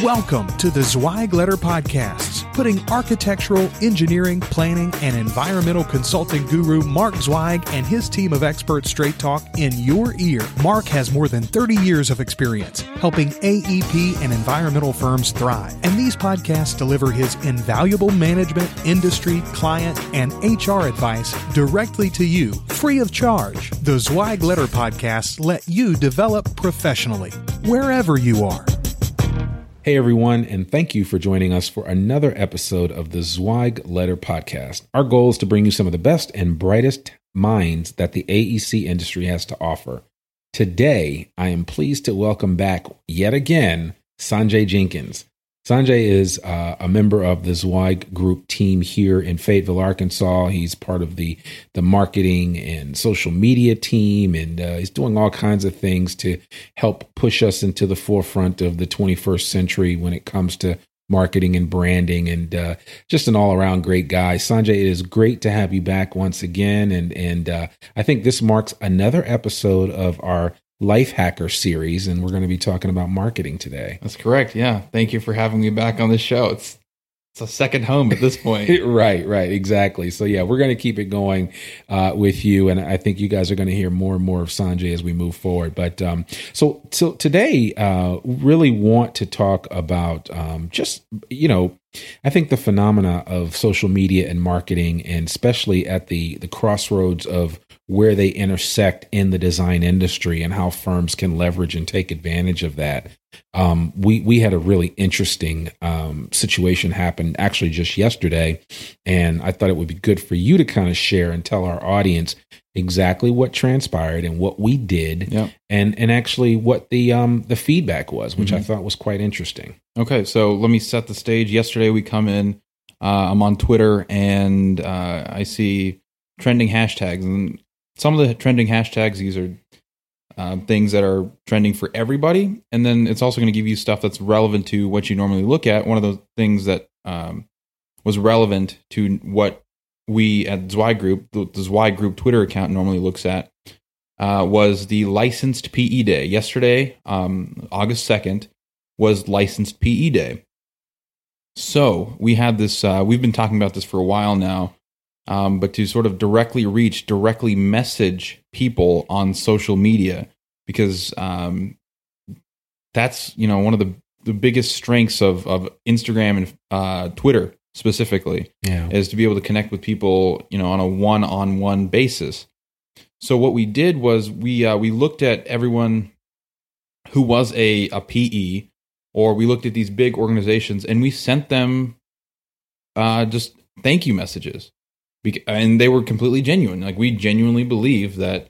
Welcome to the Zweig Letter Podcasts, putting architectural, engineering, planning, and environmental consulting guru Mark Zweig and his team of experts straight talk in your ear. Mark has more than 30 years of experience helping AEP and environmental firms thrive, and these podcasts deliver his invaluable management, industry, client, and HR advice directly to you, free of charge. The Zweig Letter Podcasts let you develop professionally, wherever you are. Hey everyone, and thank you for joining us for another episode of the Zweig Letter Podcast. Our goal is to bring you some of the best and brightest minds that the AEC industry has to offer. Today, I am pleased to welcome back yet again Sanjay Jenkins. Sanjay is uh, a member of the Zweig Group team here in Fayetteville, Arkansas. He's part of the the marketing and social media team, and uh, he's doing all kinds of things to help push us into the forefront of the 21st century when it comes to marketing and branding. And uh, just an all around great guy. Sanjay, it is great to have you back once again, and and uh, I think this marks another episode of our Lifehacker series, and we're going to be talking about marketing today. That's correct. Yeah. Thank you for having me back on the show. It's it's a second home at this point. right, right, exactly. So yeah, we're going to keep it going uh, with you, and I think you guys are going to hear more and more of Sanjay as we move forward. But um, so so today, uh, really want to talk about um, just you know, I think the phenomena of social media and marketing, and especially at the the crossroads of where they intersect in the design industry and how firms can leverage and take advantage of that. Um, we we had a really interesting um, situation happen actually just yesterday, and I thought it would be good for you to kind of share and tell our audience exactly what transpired and what we did, yep. and and actually what the um, the feedback was, which mm-hmm. I thought was quite interesting. Okay, so let me set the stage. Yesterday we come in. Uh, I'm on Twitter and uh, I see trending hashtags, and some of the trending hashtags these are uh, things that are trending for everybody and then it's also going to give you stuff that's relevant to what you normally look at one of the things that um, was relevant to what we at Zweig Group, the, the Zweig Group Twitter account normally looks at, uh, was the licensed PE day. Yesterday, um, August 2nd, was licensed PE day. So we had this, uh, we've been talking about this for a while now um, but to sort of directly reach, directly message people on social media because um, that's you know one of the the biggest strengths of of Instagram and uh, Twitter specifically yeah. is to be able to connect with people you know on a one on one basis. So what we did was we uh, we looked at everyone who was a a PE, or we looked at these big organizations and we sent them uh, just thank you messages and they were completely genuine. Like we genuinely believe that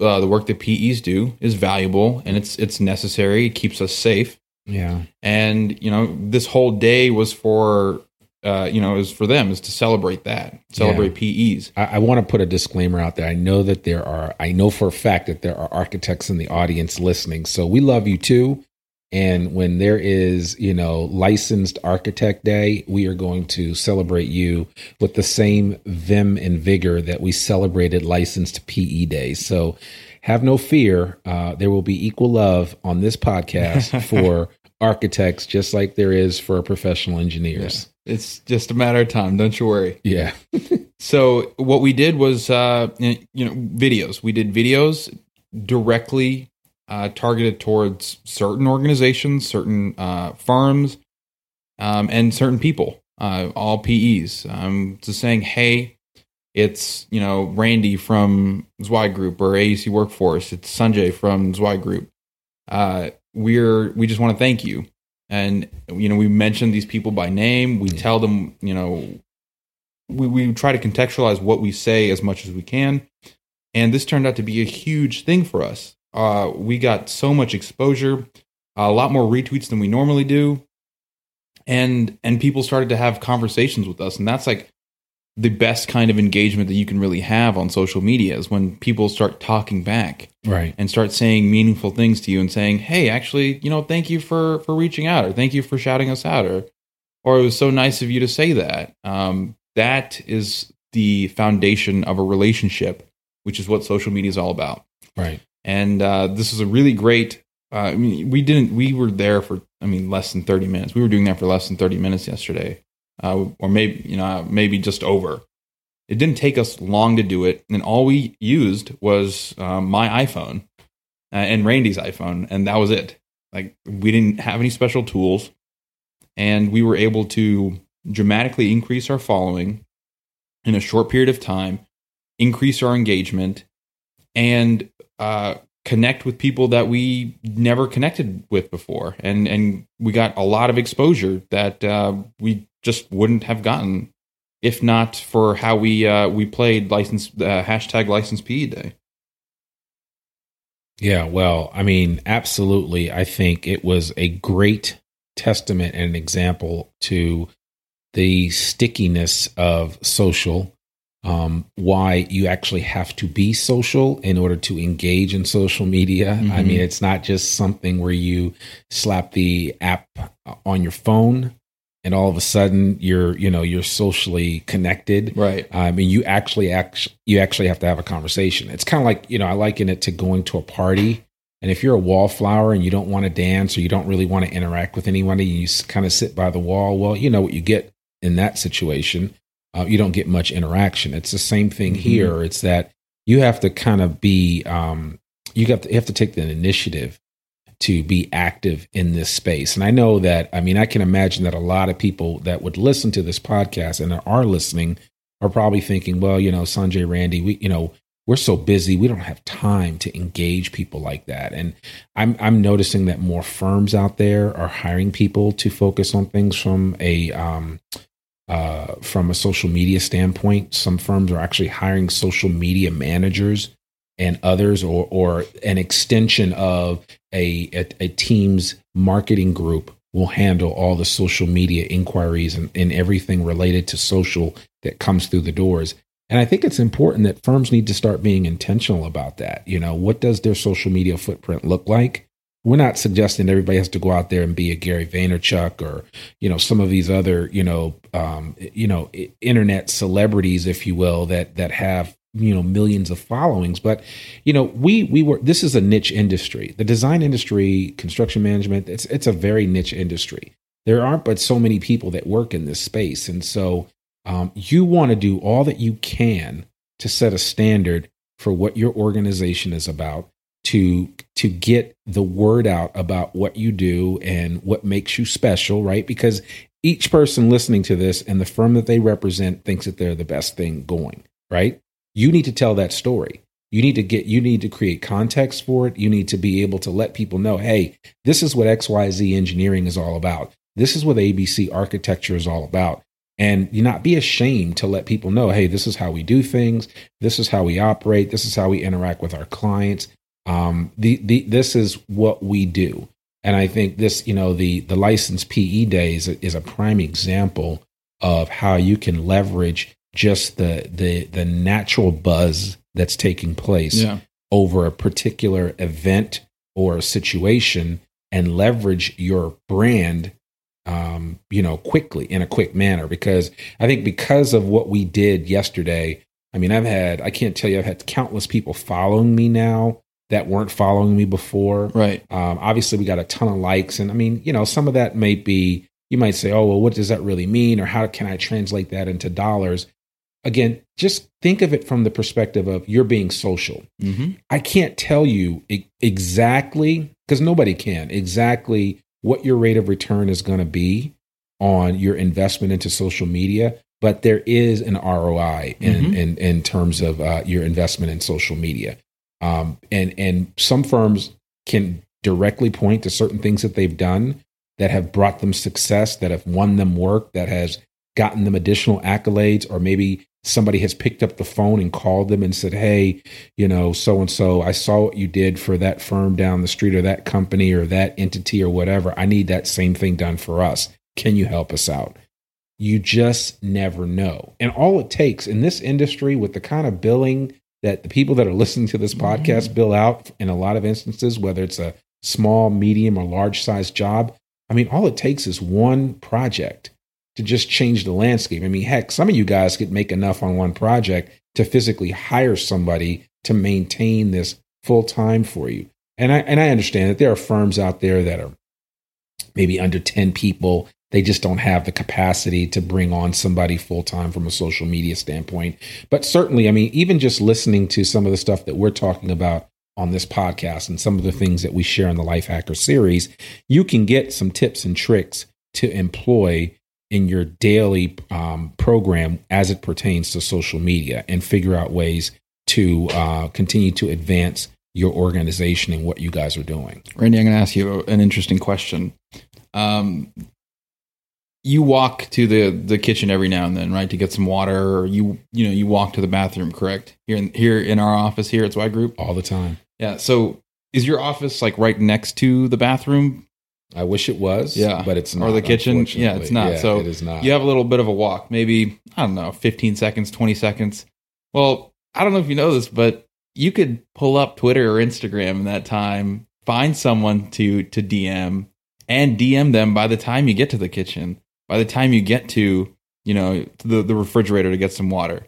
uh, the work that PEs do is valuable and it's it's necessary. It keeps us safe. Yeah. And you know, this whole day was for uh, you know, is for them is to celebrate that, celebrate yeah. PEs. I, I want to put a disclaimer out there. I know that there are, I know for a fact that there are architects in the audience listening. So we love you too. And when there is, you know, licensed architect day, we are going to celebrate you with the same vim and vigor that we celebrated licensed PE day. So have no fear. Uh, there will be equal love on this podcast for architects, just like there is for professional engineers. Yeah. It's just a matter of time. Don't you worry. Yeah. so what we did was, uh, you know, videos. We did videos directly uh, targeted towards certain organizations, certain uh, firms, um, and certain people, uh, all PEs. Um, just saying, hey, it's you know Randy from Zweig Group or AEC Workforce. It's Sanjay from Zweig Group. Uh, we're we just want to thank you, and you know we mention these people by name. We tell them you know we we try to contextualize what we say as much as we can, and this turned out to be a huge thing for us. Uh, we got so much exposure, a lot more retweets than we normally do, and and people started to have conversations with us, and that's like the best kind of engagement that you can really have on social media is when people start talking back Right. and start saying meaningful things to you and saying hey actually you know thank you for for reaching out or thank you for shouting us out or or it was so nice of you to say that um, that is the foundation of a relationship which is what social media is all about Right. And uh, this was a really great uh, i mean we didn't we were there for i mean less than 30 minutes. We were doing that for less than 30 minutes yesterday uh, or maybe you know maybe just over. It didn't take us long to do it. And all we used was um, my iphone uh, and randy's iphone and that was it. Like we didn't have any special tools and we were able to dramatically increase our following in a short period of time increase our engagement and uh, connect with people that we never connected with before and and we got a lot of exposure that uh, we just wouldn't have gotten if not for how we uh, we played license uh, hashtag license PE day. Yeah, well, I mean, absolutely. I think it was a great testament and an example to the stickiness of social, um, why you actually have to be social in order to engage in social media. I Mhm. mean, it's not just something where you slap the app on your phone and all of a sudden you're, you know, you're socially connected. Right. I mean, you actually act, you actually have to have a conversation. It's kind of like you know, I liken it to going to a party, and if you're a wallflower and you don't want to dance or you don't really want to interact with anybody, you kind of sit by the wall. Well, you know what you get in that situation. Uh, you don't get much interaction. It's the same thing Mhm. here. It's that you have to kind of be, um, you have to you have to take the initiative to be active in this space. And I know that, I mean, I can imagine that a lot of people that would listen to this podcast and are listening are probably thinking, well, you know, Sanjay Randy, we, you know, we're so busy, we don't have time to engage people like that. And I'm I'm noticing that more firms out there are hiring people to focus on things from a um, uh, from a social media standpoint. Some firms are actually hiring social media managers and others, or or an extension of a a, a team's marketing group will handle all the social media inquiries and, and everything related to social that comes through the doors. And I think it's important that firms need to start being intentional about that. You know, what does their social media footprint look like? We're not suggesting everybody has to go out there and be a Gary Vaynerchuk or, you know, some of these other, you know, um, you know, internet celebrities, if you will, that that have you know millions of followings. But you know, we we were this is a niche industry. The design industry, construction management, it's it's a very niche industry. There aren't but so many people that work in this space, and so um, you want to do all that you can to set a standard for what your organization is about to to get the word out about what you do and what makes you special right? Because each person listening to this and the firm that they represent thinks that they're the best thing going right? You need to tell that story. You need to get you need to create context for it. You need to be able to let people know hey this is what xyz engineering is all about. This is what abc architecture is all about. And you not be ashamed to let people know hey this is how we do things. This is how we operate. This is how we interact with our clients um, the, the this is what we do and i think this you know the the license pe day is a, is a prime example of how you can leverage just the the the natural buzz that's taking place Yeah. over a particular event or a situation and leverage your brand um, you know quickly in a quick manner because i think because of what we did yesterday i mean i've had i can't tell you i've had countless people following me now that weren't following me before Right. um, obviously, we got a ton of likes, and I mean, you know, some of that may be you might say, "Oh, well, what does that really mean?" or "How can I translate that into dollars?" Again, just think of it from the perspective of you're being social. Mm-hmm. I can't tell you e- exactly because nobody can exactly what your rate of return is going to be on your investment into social media. but there is an ROI in in, in terms of uh, your investment in social media. Um, and and some firms can directly point to certain things that they've done that have brought them success, that have won them work, that has gotten them additional accolades, or maybe somebody has picked up the phone and called them and said, Hey, you know, so and so, I saw what you did for that firm down the street or that company or that entity or whatever. I need that same thing done for us. Can you help us out? You just never know. And all it takes in this industry with the kind of billing that the people that are listening to this podcast mm-hmm. bill out in a lot of instances, whether it's a small, medium, or large size job, I mean, all it takes is one project to just change the landscape. I mean, heck, some of you guys could make enough on one project to physically hire somebody to maintain this full time for you. And I and I understand that there are firms out there that are maybe under 10 people. They just don't have the capacity to bring on somebody full time from a social media standpoint. But certainly, I mean, even just listening to some of the stuff that we're talking about on this podcast and some of the things that we share in the Lifehacker series, you can get some tips and tricks to employ in your daily um, program as it pertains to social media and figure out ways to uh, continue to advance your organization and what you guys are doing. Randy, I'm going to ask you an interesting question. Um, you walk to the the kitchen every now and then, right, to get some water, or you you know you walk to the bathroom, correct? Here in here in our office here at Zweig Group, all the time. Yeah. So is your office like right next to the bathroom? I wish it was. Yeah. But it's not. Or the kitchen. Yeah, it's not. Yeah, so it is not. you have a little bit of a walk, maybe, I don't know, 15 seconds, 20 seconds. Well, I don't know if you know this, but you could pull up Twitter or Instagram in that time, find someone to to DM and DM them by the time you get to the kitchen, by the time you get to, you know, the, the refrigerator to get some water.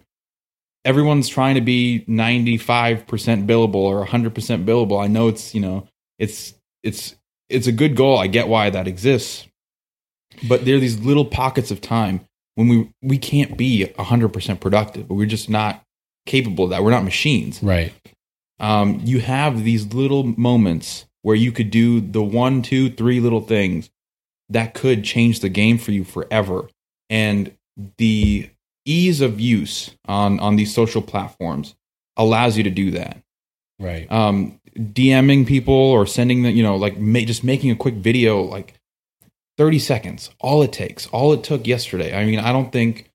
Everyone's trying to be 95% billable or 100% billable. I know it's, you know, it's it's it's a good goal. I get why that exists. But there are these little pockets of time when we we can't be 100% productive, but we're just not capable of that. We're not machines. Right. Um, you have these little moments where you could do the one, two, three little things that could change the game for you forever. And the ease of use on on these social platforms allows you to do that. Right. Um, DMing people or sending them, you know, like ma- just making a quick video, like 30 seconds, all it takes, all it took yesterday. I mean, I don't think,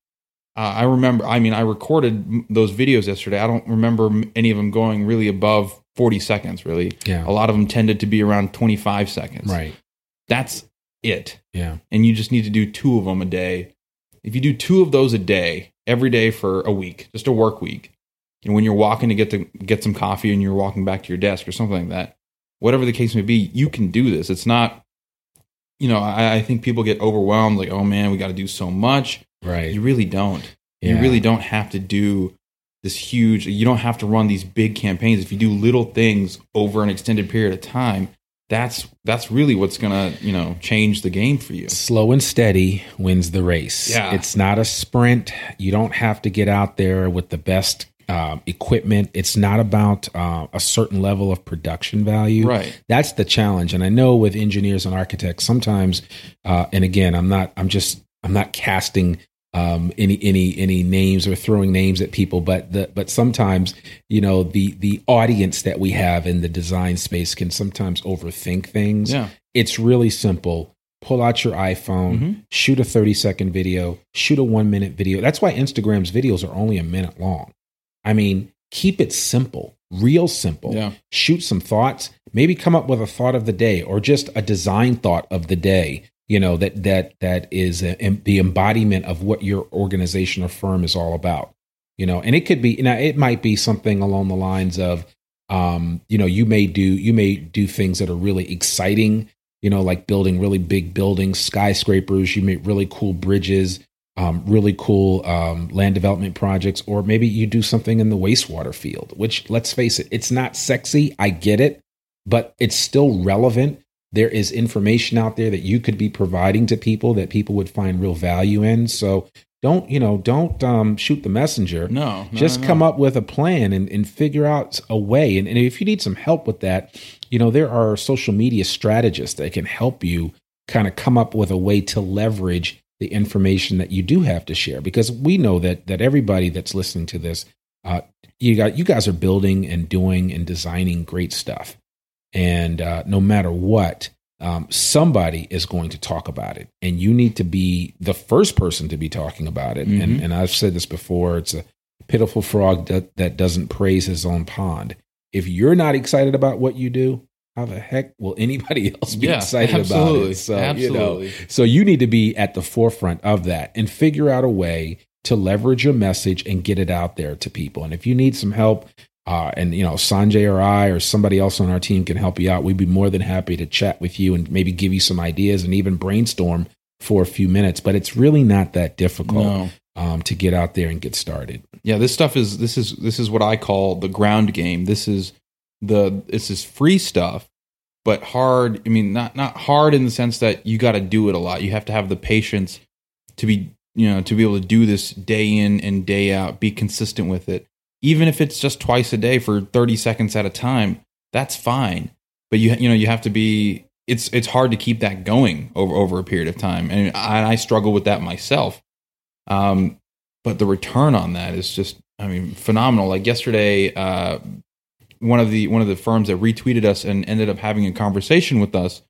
uh, I remember, I mean, I recorded those videos yesterday. I don't remember any of them going really above 40 seconds, really. Yeah. A lot of them tended to be around 25 seconds. Right. That's it. Yeah. And you just need to do two of them a day. If you do two of those a day, every day for a week, just a work week, and when you're walking to get to get some coffee and you're walking back to your desk or something like that, whatever the case may be, you can do this. It's not, you know, I, I think people get overwhelmed, like, oh man, we got to do so much. Right. You really don't. Yeah. You really don't have to do this huge. You don't have to run these big campaigns. If you do little things over an extended period of time, that's that's really what's gonna you know change the game for you. Slow and steady wins the race. Yeah. It's not a sprint. You don't have to get out there with the best uh, equipment. It's not about uh, a certain level of production value. Right. That's the challenge. And I know with engineers and architects, sometimes, uh, and again, I'm not, I'm just, I'm not casting um, any any any names or throwing names at people, but the but sometimes you know the the audience that we have in the design space can sometimes overthink things. Yeah. It's really simple. Pull out your iPhone, Mm-hmm. shoot a 30 second video, shoot a one minute video. That's why Instagram's videos are only a minute long. I mean, keep it simple, real simple. Yeah. Shoot some thoughts, maybe come up with a thought of the day or just a design thought of the day, you know, that that that is a, the embodiment of what your organization or firm is all about. You know, and it could be now it might be something along the lines of um, you know, you may do you may do things that are really exciting, you know, like building really big buildings, skyscrapers, you make really cool bridges, um, really cool um, land development projects, or maybe you do something in the wastewater field, which let's face it, it's not sexy. I get it, but it's still relevant. There is information out there that you could be providing to people that people would find real value in. So don't, you know, don't um, shoot the messenger. No, no, Just no, come up with a plan and, and figure out a way. And, and if you need some help with that, you know, there are social media strategists that can help you kind of come up with a way to leverage the information that you do have to share because we know that that everybody that's listening to this uh, you got you guys are building and doing and designing great stuff and uh, no matter what um, somebody is going to talk about it and you need to be the first person to be talking about it Mhm. and, and i've said this before it's a pitiful frog that, that doesn't praise his own pond if you're not excited about what you do how the heck will anybody else be yeah, excited absolutely. about it so absolutely. you know so you need to be at the forefront of that and figure out a way to leverage your message and get it out there to people. And if you need some help, uh, and you know Sanjay or I or somebody else on our team can help you out, we'd be more than happy to chat with you and maybe give you some ideas and even brainstorm for a few minutes. But it's really not that difficult No. um, to get out there and get started. yeah this stuff is this is this is what i call the ground game this is the this is free stuff but hard i mean not not hard in the sense that you got to do it a lot you have to have the patience to be you know to be able to do this day in and day out be consistent with it even if it's just twice a day for 30 seconds at a time that's fine. But you you know you have to be it's it's hard to keep that going over over a period of time. And i, I struggle with that myself. Um but the return on that is just i mean phenomenal. Like yesterday uh one of the one of the firms that retweeted us and ended up having a conversation with us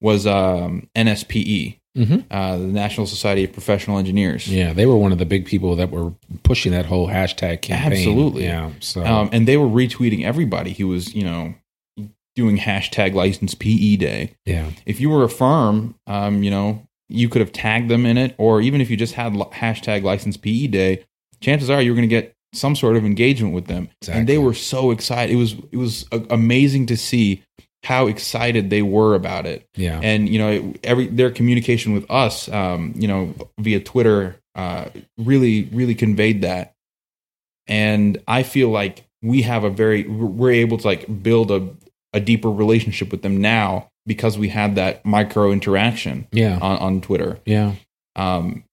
was um nspe Mhm. uh, the national society of professional engineers Yeah, they were one of the big people that were pushing that whole hashtag campaign. Absolutely. Yeah. So um, and they were retweeting everybody who was you know doing hashtag license pe day yeah. if you were a firm, um, you know, you could have tagged them in it, or even if you just had hashtag license PE day, chances are you're going to get some sort of engagement with them. Exactly. And they were so excited. It was it was a- amazing to see how excited they were about it. Yeah. And you know, every their communication with us, um, you know, via Twitter, uh, really really conveyed that. And I feel like we have a very we're able to like build a a deeper relationship with them now because we had that micro interaction yeah. on, on Twitter. Yeah. Um,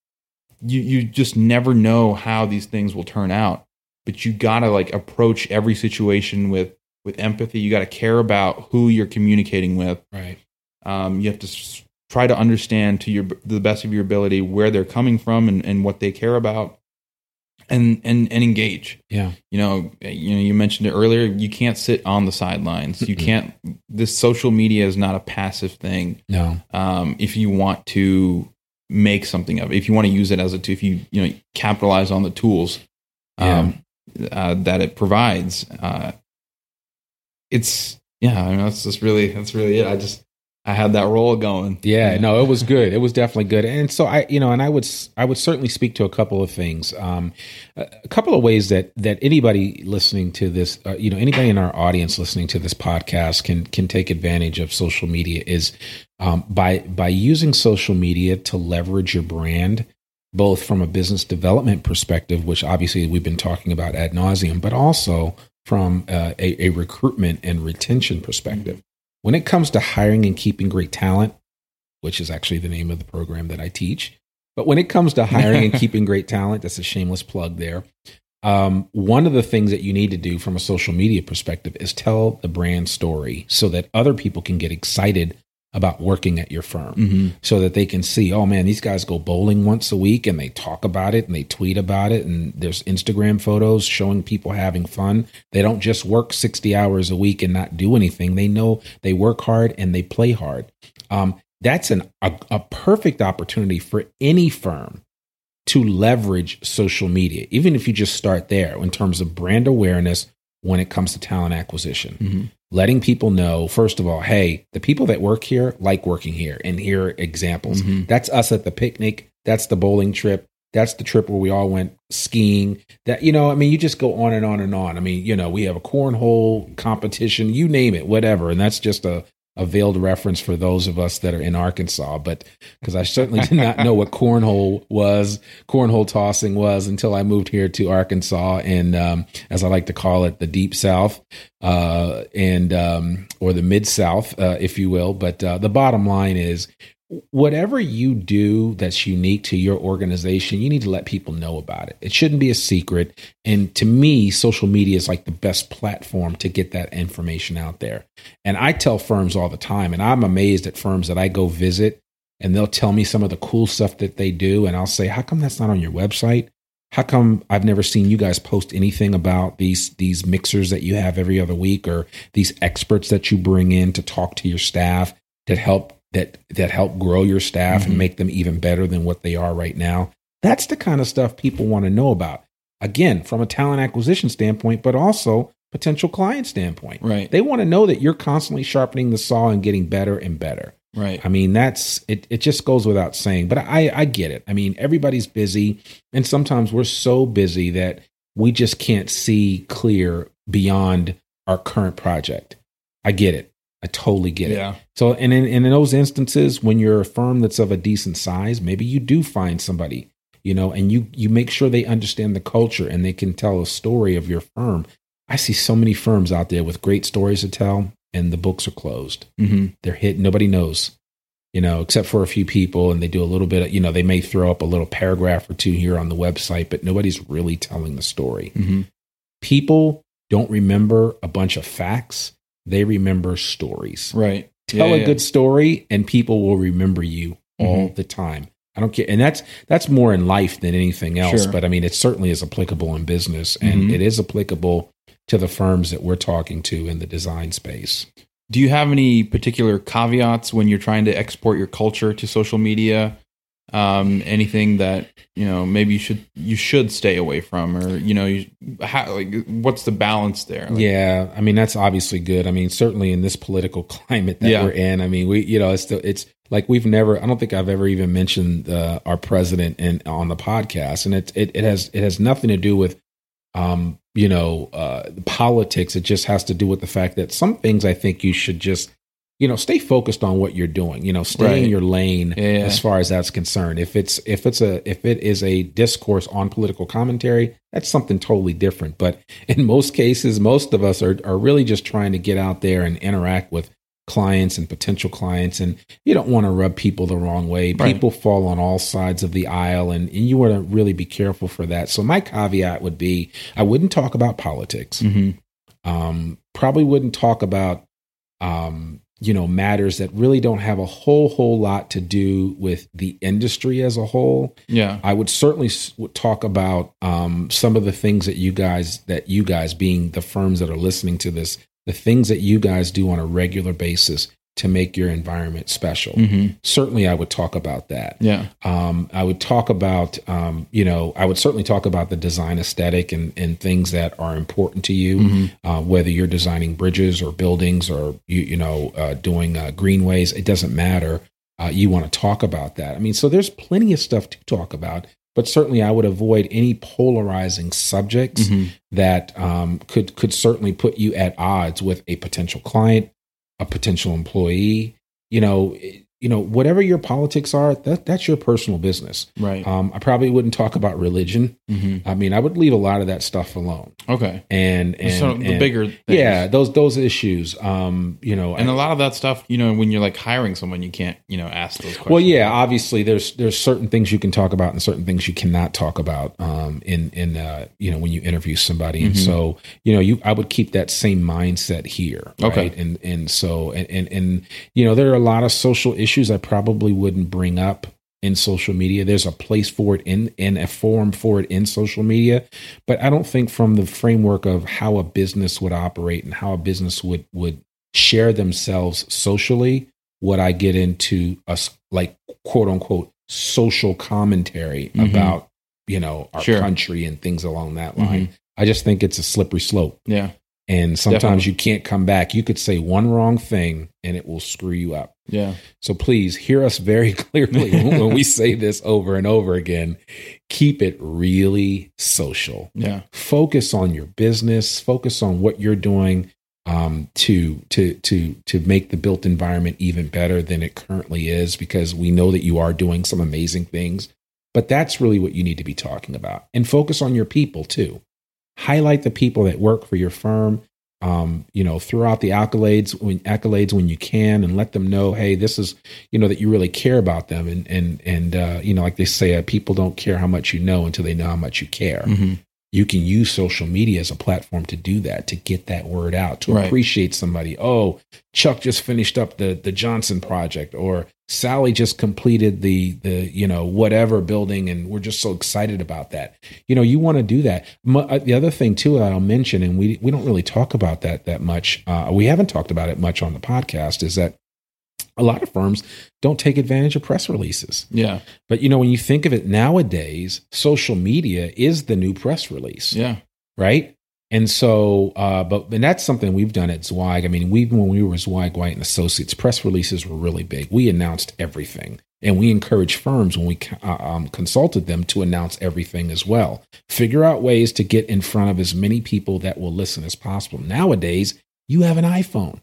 you you just never know how these things will turn out, but you gotta like approach every situation with with empathy. You gotta care about who you're communicating with. Right. Um, you have to try to understand to your the best of your ability where they're coming from and, and what they care about, and and and engage. Yeah. You know, you know, you mentioned it earlier. You can't sit on the sidelines. You Mm-mm. can't. This social media is not a passive thing. No. Um, if you want to make something of it, if you want to use it as a, tool, if you you know capitalize on the tools um, uh, that it provides, uh, it's yeah. I mean, that's just really that's really it. I just I had that role going. Yeah, no, it was good. It was definitely good. And so I, you know, and I would, I would certainly speak to a couple of things. Um, a a couple of ways that that anybody listening to this, uh, you know, anybody in our audience listening to this podcast can can take advantage of social media is um, by by using social media to leverage your brand, both from a business development perspective, which obviously we've been talking about ad nauseum, but also from uh, a, a recruitment and retention perspective. When it comes to hiring and keeping great talent, which is actually the name of the program that I teach, but when it comes to hiring and keeping great talent, that's a shameless plug there. Um, one of the things that you need to do from a social media perspective is tell the brand story so that other people can get excited about working at your firm hmm so that they can see, oh man, these guys go bowling once a week and they talk about it and they tweet about it. And there's Instagram photos showing people having fun. They don't just work 60 hours a week and not do anything. They know they work hard and they play hard. Um, that's an, a, a perfect opportunity for any firm to leverage social media, even if you just start there in terms of brand awareness when it comes to talent acquisition. Hmm letting people know first of all hey the people that work here like working here and here are examples. Mhm. that's us at the picnic. That's the bowling trip. That's the trip where we all went skiing. That you know i mean you just go on and on and on. I mean you know we have a cornhole competition you name it whatever and that's just a a veiled reference for those of us that are in Arkansas, but because I certainly did not know what cornhole was, cornhole tossing was until I moved here to Arkansas, and um, as I like to call it, the deep South, uh, and um, or the mid South, uh, if you will. But uh, the bottom line is, whatever you do that's unique to your organization, you need to let people know about it. It shouldn't be a secret. And to me, social media is like the best platform to get that information out there. And I tell firms all the time, and I'm amazed at firms that I go visit and they'll tell me some of the cool stuff that they do. And I'll say, how come that's not on your website? How come I've never seen you guys post anything about these these mixers that you have every other week or these experts that you bring in to talk to your staff to help that that help grow your staff mm-hmm. and make them even better than what they are right now? That's the kind of stuff people want to know about. Again, from a talent acquisition standpoint, but also potential client standpoint. Right. They want to know that you're constantly sharpening the saw and getting better and better. Right. I mean, that's it, it just goes without saying, but I, I get it. I mean, everybody's busy, and sometimes we're so busy that we just can't see clear beyond our current project. I get it. I totally get yeah. it. So, and in, and in those instances, when you're a firm that's of a decent size, maybe you do find somebody, you know, and you you make sure they understand the culture and they can tell a story of your firm. I see so many firms out there with great stories to tell, and the books are closed. Mm-hmm. They're hit. Nobody knows, you know, except for a few people, and they do a little bit. Of, you know, they may throw up a little paragraph or two here on the website, but nobody's really telling the story. Mm-hmm. People don't remember a bunch of facts; they remember stories. Right. Tell Yeah, a yeah. good story, and people will remember you all Mhm. the time. I don't care, and that's that's more in life than anything else. Sure. But I mean, it certainly is applicable in business, and Mhm. it is applicable to the firms that we're talking to in the design space. Do you have any particular caveats when you're trying to export your culture to social media? Um, anything that you know maybe you should you should stay away from, or you know, you, how, like what's the balance there? Like, yeah, I mean that's obviously good. I mean, certainly in this political climate that Yeah. we're in, I mean, we you know, it's it's like we've never. I don't think I've ever even mentioned uh, our president and on the podcast, and it it, it has it has nothing to do with um you know uh politics. It just has to do with the fact that some things I think you should just you know stay focused on what you're doing. You know, stay Right. in your lane Yeah, as far as that's concerned. If it's if it's a if it is a discourse on political commentary, that's something totally different. But in most cases, most of us are are really just trying to get out there and interact with clients and potential clients and you don't want to rub people the wrong way Right. people fall on all sides of the aisle and, and you want to really be careful for that so my caveat would be i wouldn't talk about politics hmm um, probably wouldn't talk about um, you know matters that really don't have a whole whole lot to do with the industry as a whole Yeah. I would certainly would talk about um, some of the things that you guys that you guys being the firms that are listening to this, the things that you guys do on a regular basis to make your environment special. hmm Certainly, I would talk about that. Yeah. Um, I would talk about, um, you know, I would certainly talk about the design aesthetic and, and things that are important to you, Mhm. uh, whether you're designing bridges or buildings or you, you know uh, doing uh, greenways. It doesn't matter. Uh, you want to talk about that. I mean, so there's plenty of stuff to talk about, but certainly I would avoid any polarizing subjects Mhm. that um, could could certainly put you at odds with a potential client, a potential employee. You know, it- you know whatever your politics are, that that's your personal business. Right. Um, I probably wouldn't talk about religion. hmm I mean, I would leave a lot of that stuff alone. Okay. And and, so the and- bigger, things. yeah, those those issues. Um, you know, and I- a lot of that stuff, you know, when you're like hiring someone, you can't, you know, ask those questions. Well, yeah, obviously there's there's certain things you can talk about and certain things you cannot talk about um, in in uh, you know when you interview somebody, and Mhm. so you know you I would keep that same mindset here, Okay. And and so and, and and you know there are a lot of social issues I probably wouldn't bring up in social media. There's a place for it in in a forum for it in social media, but I don't think from the framework of how a business would operate and how a business would would share themselves socially would I get into a like quote unquote social commentary Mhm. about you know our Sure. country and things along that line. I just think it's a slippery slope, Yeah. And sometimes Definitely. you can't come back. You could say one wrong thing, and it will screw you up. Yeah. So please hear us very clearly when we say this over and over again. Keep it really social Yeah. focus on your business focus on what you're doing um, to to to to make the built environment even better than it currently is because we know that you are doing some amazing things but that's really what you need to be talking about and focus on your people too highlight the people that work for your firm um, you know throughout the accolades when accolades when you can and let them know hey this is you know that you really care about them. And and and uh, you know like they say uh, people don't care how much you know until they know how much you care. Hmm you can use social media as a platform to do that, to get that word out, to Right. appreciate somebody. Oh, Chuck just finished up the the Johnson project, or Sally just completed the the you know whatever building, and we're just so excited about that. You know, you want to do that. Uh, The other thing too that I'll mention, and we we don't really talk about that that much. Uh, we haven't talked about it much on the podcast. Is that a lot of firms don't take advantage of press releases. Yeah. But you know, when you think of it nowadays, social media is the new press release Yeah. right? And so, uh, but and that's something we've done at Zweig. I mean, we when we were Zweig White and Associates, press releases were really big. We announced everything, and we encourage firms when we uh, um, consulted them to announce everything as well. Figure out ways to get in front of as many people that will listen as possible. Nowadays, you have an iPhone.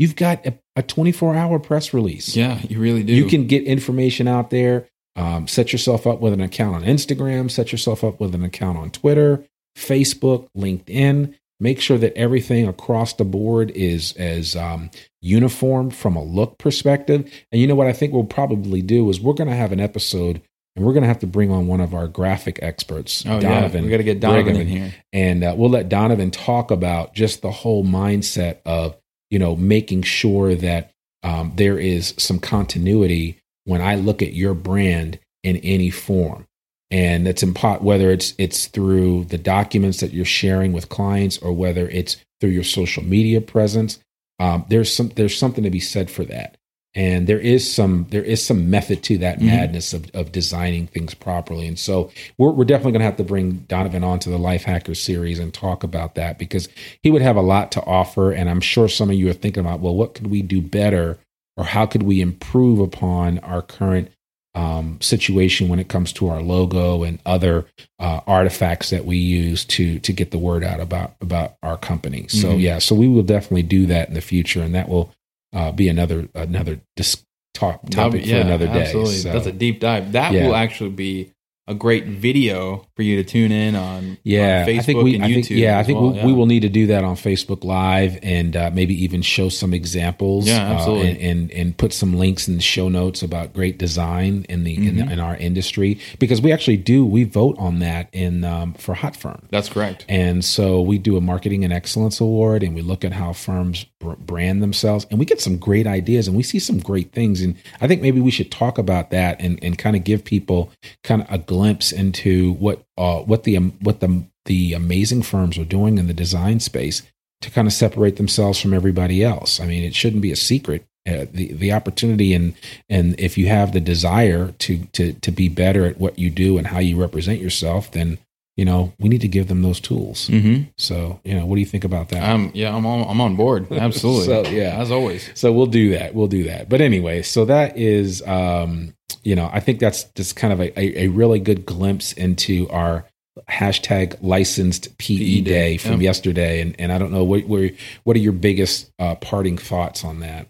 You've got a, a 24 hour press release. Yeah. You really do. You can get information out there. Um, set yourself up with an account on Instagram. Set yourself up with an account on Twitter, Facebook, LinkedIn. Make sure that everything across the board is as um, uniform from a look perspective. And you know what I think we'll probably do is we're going to have an episode and we're going to have to bring on one of our graphic experts, Oh Donovan. yeah. We got to get Donovan Brigham. in here. and uh, we'll let Donovan talk about just the whole mindset of you know making sure that um, there is some continuity when I look at your brand in any form, and that's impo- whether it's it's through the documents that you're sharing with clients or whether it's through your social media presence. Um, there's some there's something to be said for that, and there is some there is some method to that Mhm. madness of, of designing things properly, and so we're, we're definitely going to have to bring Donovan on to the Lifehacker series and talk about that because he would have a lot to offer. And I'm sure some of you are thinking about, well, what could we do better or how could we improve upon our current um, situation when it comes to our logo and other uh, artifacts that we use to to get the word out about about our company. So Mhm. yeah, so we will definitely do that in the future, and that will uh, be another another dis- talk topic for another day. Absolutely. So- That's a deep dive. That Yeah. will actually be a great video for you to tune in on. Yeah, on Facebook I think we, and I YouTube. think, yeah, I think well, we, we will need to do that on Facebook Live and uh, maybe even show some examples. Yeah, uh, absolutely. and, and and put some links in the show notes about great design in the, in, Mm-hmm. the in our industry because we actually do we vote on that in um, for Hot Firm. That's correct. And so we do a marketing and excellence award and we look at how firms br- brand themselves and we get some great ideas and we see some great things. And I think maybe we should talk about that and, and kind of give people kind of a glimpse into what, uh, what the, um, what the, the amazing firms are doing in the design space to kind of separate themselves from everybody else. I mean, it shouldn't be a secret. Uh, the the opportunity and and if you have the desire to to to be better at what you do and how you represent yourself, then you know we need to give them those tools. Mm-hmm. So you know, what do you think about that? Um, yeah, I'm on. I'm on board. Absolutely. So, yeah. as always. so we'll do that. We'll do that. But anyway, so that is, um, you know, I think that's just kind of a, a, a really good glimpse into our hashtag licensed PE, PE day, day, from yeah. yesterday. And and I don't know what what, what are your biggest uh, parting thoughts on that?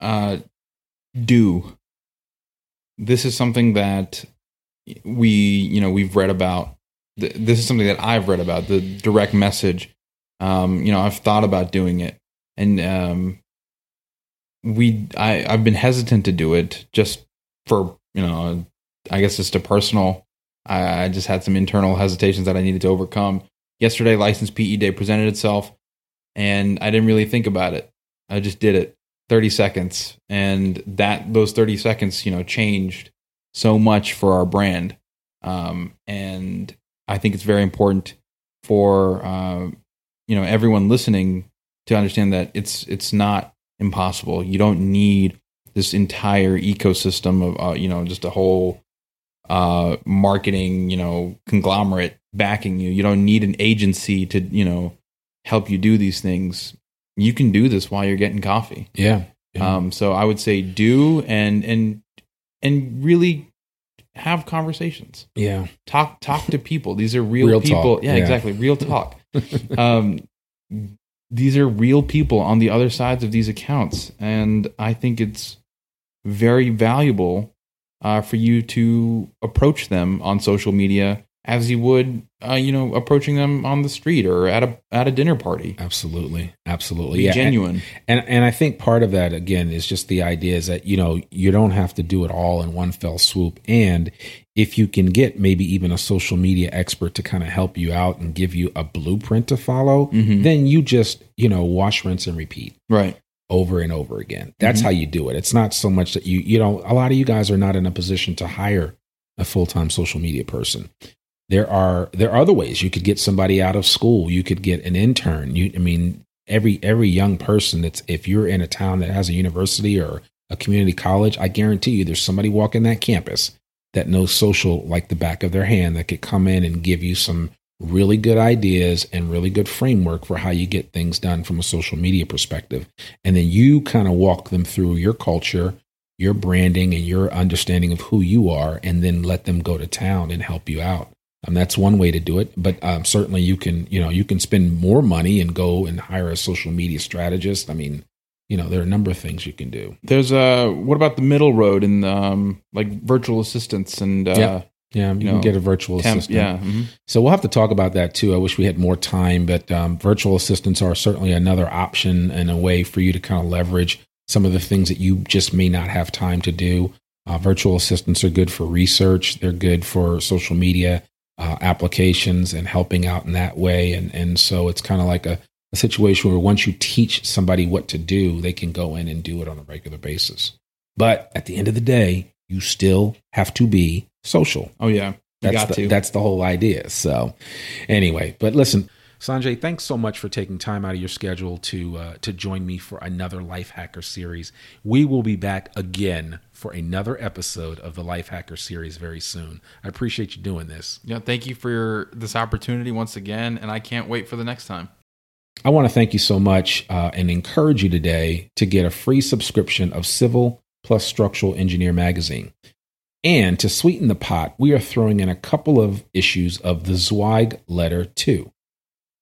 Uh, do. This is something that we, you know, we've read about. Th- This is something that I've read about the direct message. Um, you know, I've thought about doing it, and um, we, I, I've been hesitant to do it just for, you know, I guess just a personal. I, I just had some internal hesitations that I needed to overcome. Yesterday, licensed PE day presented itself, and I didn't really think about it. I just did it. 30 seconds and that those 30 seconds you know changed so much for our brand um, and i think it's very important for uh, you know everyone listening to understand that it's it's not impossible you don't need this entire ecosystem of uh, you know just a whole uh, marketing you know conglomerate backing you you don't need an agency to you know help you do these things you can do this while you're getting coffee Yeah. Yeah. um, so I would say do and and and really have conversations. yeah. Talk talk to people. These are real, Real people. Yeah, yeah. exactly. Real talk. um, these are real people on the other sides of these accounts, and I think it's very valuable uh, for you to approach them on social media as you would, uh, you know, approaching them on the street or at a at a dinner party. Absolutely, absolutely, Be yeah. genuine. And and I think part of that again is just the idea is that you know you don't have to do it all in one fell swoop. And if you can get maybe even a social media expert to kind of help you out and give you a blueprint to follow, Mhm. then you just you know wash, rinse, and repeat Right. over and over again. That's how you do it. It's not so much that you you know a lot of you guys are not in a position to hire a full time social media person. There are there are other ways you could get somebody out of school. You could get an intern. You I mean every every young person that's if you're in a town that has a university or a community college, I guarantee you there's somebody walking that campus that knows social like the back of their hand that could come in and give you some really good ideas and really good framework for how you get things done from a social media perspective. And then you kind of walk them through your culture, your branding, and your understanding of who you are, and then let them go to town and help you out. Um, that's one way to do it, but um, certainly you can, you know, you can spend more money and go and hire a social media strategist. I mean, you know, there are a number of things you can do. There's a what about the middle road and um like virtual assistants and uh Yeah. Yeah, you, You can know, get a virtual temp, assistant. yeah. mhm. So we'll have to talk about that too. I wish we had more time, but um, virtual assistants are certainly another option and a way for you to kind of leverage some of the things that you just may not have time to do. Uh, virtual assistants are good for research. They're good for social media uh, applications and helping out in that way. And and so it's kind of like a, a situation where once you teach somebody what to do, they can go in and do it on a regular basis. But at the end of the day, you still have to be social. Oh yeah. You That's got the, to. that's the whole idea. So, anyway, but listen, Sanjay, thanks so much for taking time out of your schedule to uh, to join me for another Lifehacker series. We will be back again for another episode of the Lifehacker series very soon. I appreciate you doing this. yeah, thank you for your, this opportunity once again and I can't wait for the next time. I want to thank you so much uh, and encourage you today to get a free subscription of Civil plus Structural Engineer magazine. And to sweeten the pot, we are throwing in a couple of issues of the Zweig Letter 2.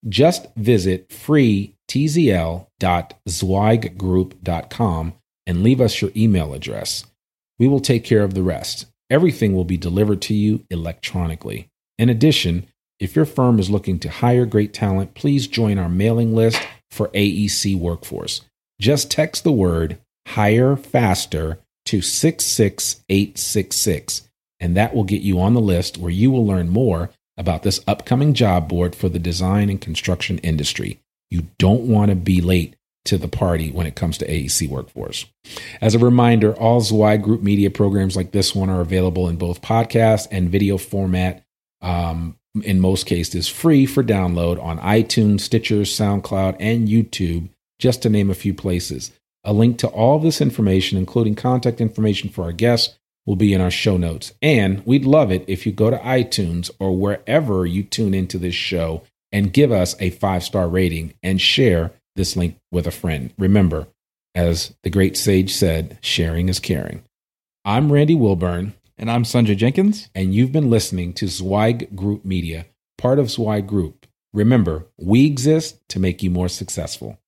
Just visit freetzl.zweiggroup.com and leave us your email address. We will take care of the rest. Everything will be delivered to you electronically. In addition, if your firm is looking to hire great talent, please join our mailing list for AEC Workforce. Just text the word hire faster to 66866, and that will get you on the list where you will learn more about this upcoming job board for the design and construction industry. You don't want to be late to the party when it comes to AEC Workforce. As a reminder, all Zweig Group media programs like this one are available in both podcast and video format. Um, in most cases, free for download on iTunes, Stitcher, SoundCloud, and YouTube, just to name a few places. A link to all this information, including contact information for our guests, will be in our show notes. And we'd love it if you go to iTunes or wherever you tune into this show and give us a five star rating and share this link with a friend. Remember, as the great sage said, sharing is caring. I'm Randy Wilburn, And I'm Sanjay Jenkins. and you've been listening to Zweig Group Media, part of Zweig Group. Remember, we exist to make you more successful.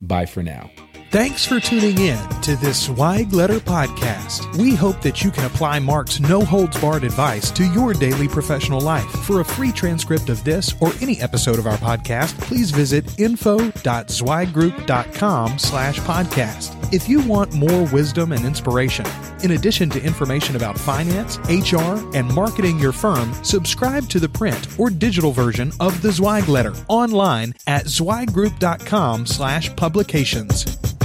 Bye for now. Thanks for tuning in to this Zweig Letter podcast. We hope that you can apply Mark's no holds barred advice to your daily professional life. For a free transcript of this or any episode of our podcast, please visit info.zweiggroup.com slash podcast. If you want more wisdom and inspiration, in addition to information about finance, HR, and marketing your firm, subscribe to the print or digital version of the Zweig Letter online at zweiggroup.com slash publications.